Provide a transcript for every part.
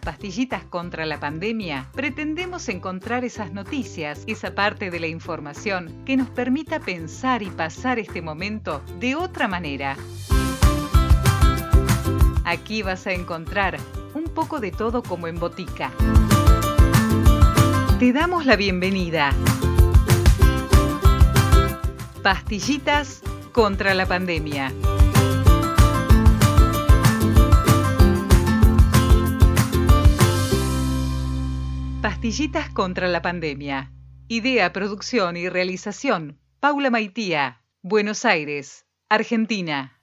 pastillitas contra la pandemia, pretendemos encontrar esas noticias, esa parte de la información que nos permita pensar y pasar este momento de otra manera. Aquí vas a encontrar un poco de todo como en botica. Te damos la bienvenida. Pastillitas contra la pandemia. Pastillitas contra la pandemia. Idea, producción y realización. Paula Maitía, Buenos Aires, Argentina.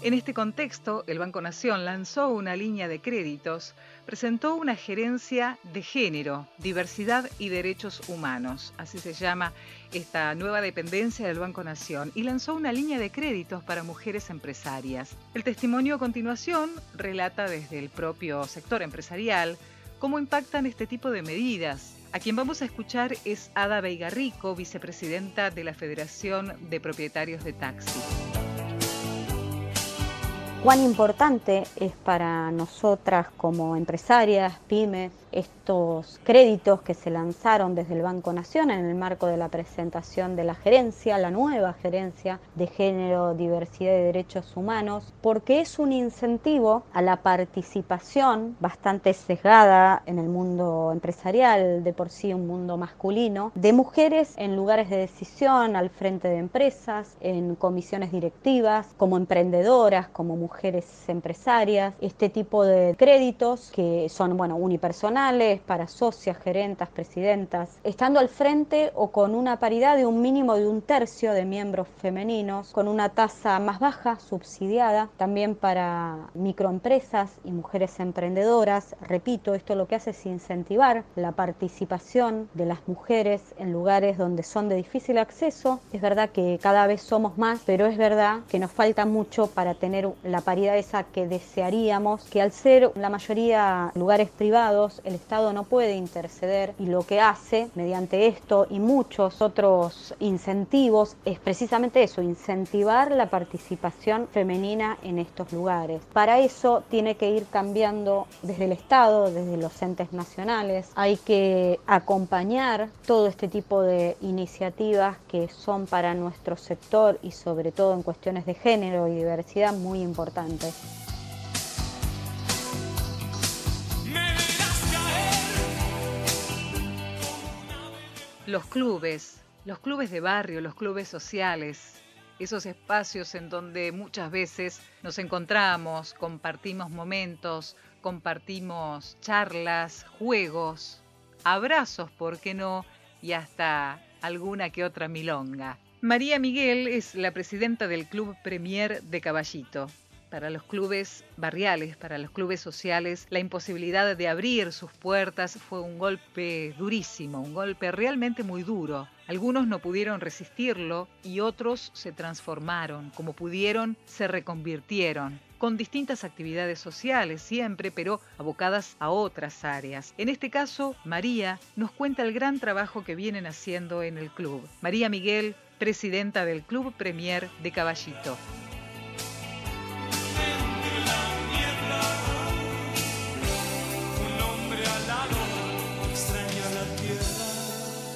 En este contexto, el Banco Nación lanzó una línea de créditos, presentó una gerencia de género, diversidad y derechos humanos, así se llama esta nueva dependencia del Banco Nación, y lanzó una línea de créditos para mujeres empresarias. El testimonio a continuación relata desde el propio sector empresarial cómo impactan este tipo de medidas. A quien vamos a escuchar es Ada Veigarrico, vicepresidenta de la Federación de Propietarios de Taxi cuán importante es para nosotras como empresarias, pymes, estos créditos que se lanzaron desde el Banco Nación en el marco de la presentación de la gerencia, la nueva gerencia de género, diversidad y derechos humanos, porque es un incentivo a la participación bastante sesgada en el mundo empresarial, de por sí un mundo masculino, de mujeres en lugares de decisión, al frente de empresas, en comisiones directivas, como emprendedoras, como mujeres empresarias, este tipo de créditos que son, bueno, unipersonales, para socias, gerentas, presidentas, estando al frente o con una paridad de un mínimo de un tercio de miembros femeninos, con una tasa más baja, subsidiada, también para microempresas y mujeres emprendedoras. Repito, esto lo que hace es incentivar la participación de las mujeres en lugares donde son de difícil acceso. Es verdad que cada vez somos más, pero es verdad que nos falta mucho para tener la paridad esa que desearíamos, que al ser la mayoría lugares privados, el Estado no puede interceder y lo que hace mediante esto y muchos otros incentivos es precisamente eso, incentivar la participación femenina en estos lugares. Para eso tiene que ir cambiando desde el Estado, desde los entes nacionales, hay que acompañar todo este tipo de iniciativas que son para nuestro sector y sobre todo en cuestiones de género y diversidad muy importantes. Los clubes, los clubes de barrio, los clubes sociales, esos espacios en donde muchas veces nos encontramos, compartimos momentos, compartimos charlas, juegos, abrazos, ¿por qué no? Y hasta alguna que otra milonga. María Miguel es la presidenta del Club Premier de Caballito para los clubes barriales, para los clubes sociales, la imposibilidad de abrir sus puertas fue un golpe durísimo, un golpe realmente muy duro. Algunos no pudieron resistirlo y otros se transformaron, como pudieron, se reconvirtieron con distintas actividades sociales siempre, pero abocadas a otras áreas. En este caso, María nos cuenta el gran trabajo que vienen haciendo en el club. María Miguel, presidenta del Club Premier de Caballito.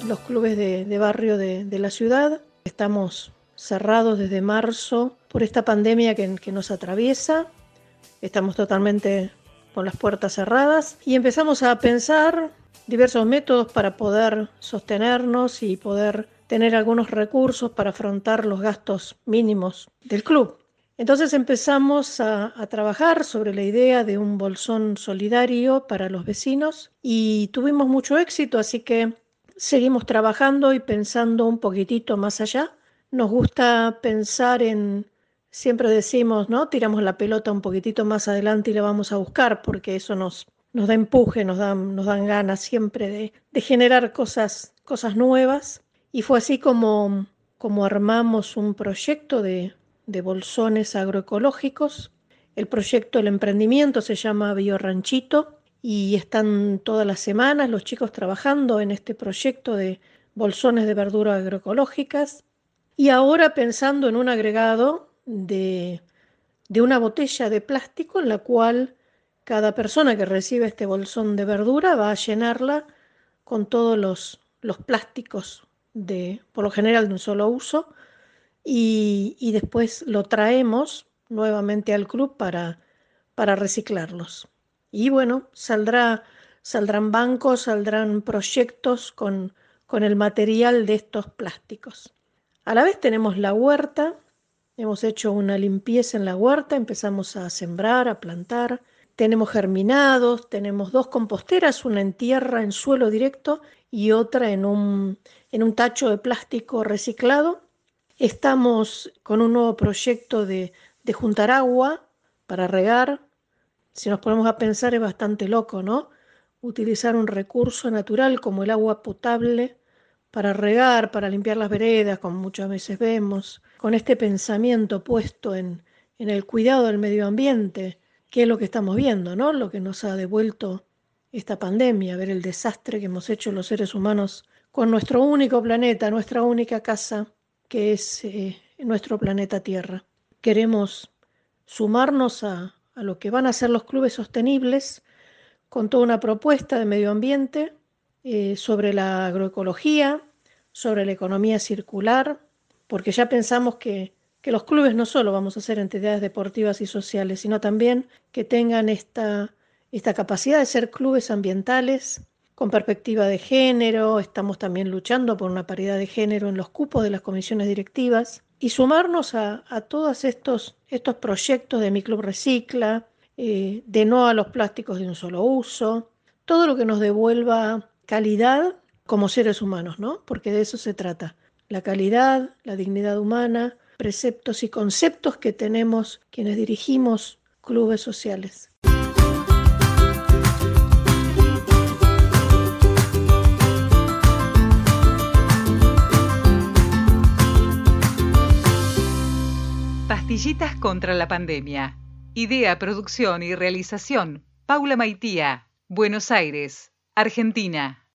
Los clubes de, barrio de, la ciudad. Estamos cerrados desde marzo por esta pandemia que, nos atraviesa. Estamos totalmente con las puertas cerradas y empezamos a pensar diversos métodos para poder sostenernos y poder tener algunos recursos para afrontar los gastos mínimos del club. Entonces empezamos a, trabajar sobre la idea de un bolsón solidario para los vecinos y tuvimos mucho éxito, así que seguimos trabajando y pensando un poquitito más allá. Nos gusta pensar en, siempre decimos, ¿no? Tiramos la pelota un poquitito más adelante y la vamos a buscar porque eso nos, nos da empuje, nos dan, nos dan ganas siempre de, de generar cosas, cosas nuevas. Y fue así como, como armamos un proyecto de, de bolsones agroecológicos. El proyecto, el emprendimiento se llama Bioranchito y están todas las semanas los chicos trabajando en este proyecto de bolsones de verduras agroecológicas y ahora pensando en un agregado de de una botella de plástico en la cual cada persona que recibe este bolsón de verdura va a llenarla con todos los, los plásticos de, por lo general de un solo uso, y, y después lo traemos nuevamente al club para, para reciclarlos. Y bueno, saldrá, saldrán bancos, saldrán proyectos con, con el material de estos plásticos. A la vez tenemos la huerta, hemos hecho una limpieza en la huerta, empezamos a sembrar, a plantar, tenemos germinados, tenemos dos composteras, una en tierra, en suelo directo y otra en un, en un tacho de plástico reciclado. Estamos con un nuevo proyecto de, de juntar agua para regar. Si nos ponemos a pensar es bastante loco, ¿no? Utilizar un recurso natural como el agua potable para regar, para limpiar las veredas, como muchas veces vemos, con este pensamiento puesto en, en el cuidado del medio ambiente, que es lo que estamos viendo, ¿no? Lo que nos ha devuelto esta pandemia, ver el desastre que hemos hecho los seres humanos con nuestro único planeta, nuestra única casa, que es eh, nuestro planeta Tierra queremos sumarnos a, lo que van a ser los clubes sostenibles con toda una propuesta de medio ambiente eh, sobre la agroecología, sobre la economía circular, porque ya pensamos que, que, los clubes no solo vamos a ser entidades deportivas y sociales, sino también que tengan esta, esta capacidad de ser clubes ambientales con perspectiva de género, estamos también luchando por una paridad de género en los cupos de las comisiones directivas y sumarnos a, todos estos, estos proyectos de Mi Club Recicla, eh, de no a los plásticos de un solo uso, todo lo que nos devuelva calidad como seres humanos, ¿no? Porque de eso se trata. La calidad, la dignidad humana, preceptos y conceptos que tenemos quienes dirigimos clubes sociales. Pastillitas contra la pandemia. Idea, producción y realización. Paula Maitía, Buenos Aires, Argentina.